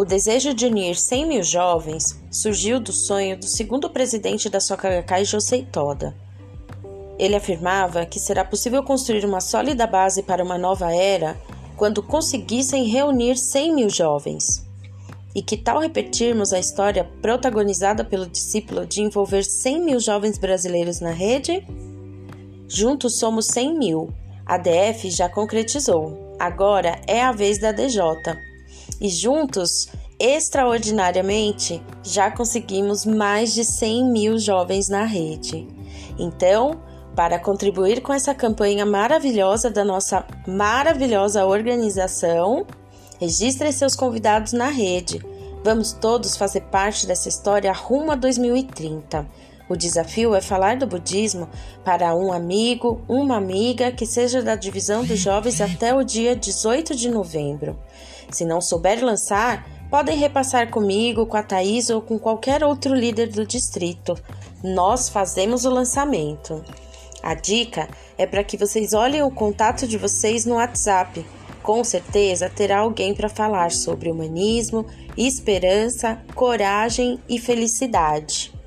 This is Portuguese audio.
O desejo de unir 100 mil jovens surgiu do sonho do segundo presidente da Socagakai, Josei Toda. Ele afirmava que será possível construir uma sólida base para uma nova era quando conseguissem reunir 100 mil jovens. E que tal repetirmos a história protagonizada pelo discípulo de envolver 100 mil jovens brasileiros na rede? Juntos somos 100 mil. A DF já concretizou. Agora é a vez da DJ. E juntos, extraordinariamente, já conseguimos mais de 100 mil jovens na rede. Então, para contribuir com essa campanha maravilhosa da nossa maravilhosa organização, registre seus convidados na rede. Vamos todos fazer parte dessa história rumo a 2030. O desafio é falar do budismo para um amigo, uma amiga que seja da divisão dos jovens até o dia 18 de novembro. Se não souber lançar, podem repassar comigo, com a Thaís ou com qualquer outro líder do distrito. Nós fazemos o lançamento. A dica é para que vocês olhem o contato de vocês no WhatsApp. Com certeza terá alguém para falar sobre humanismo, esperança, coragem e felicidade.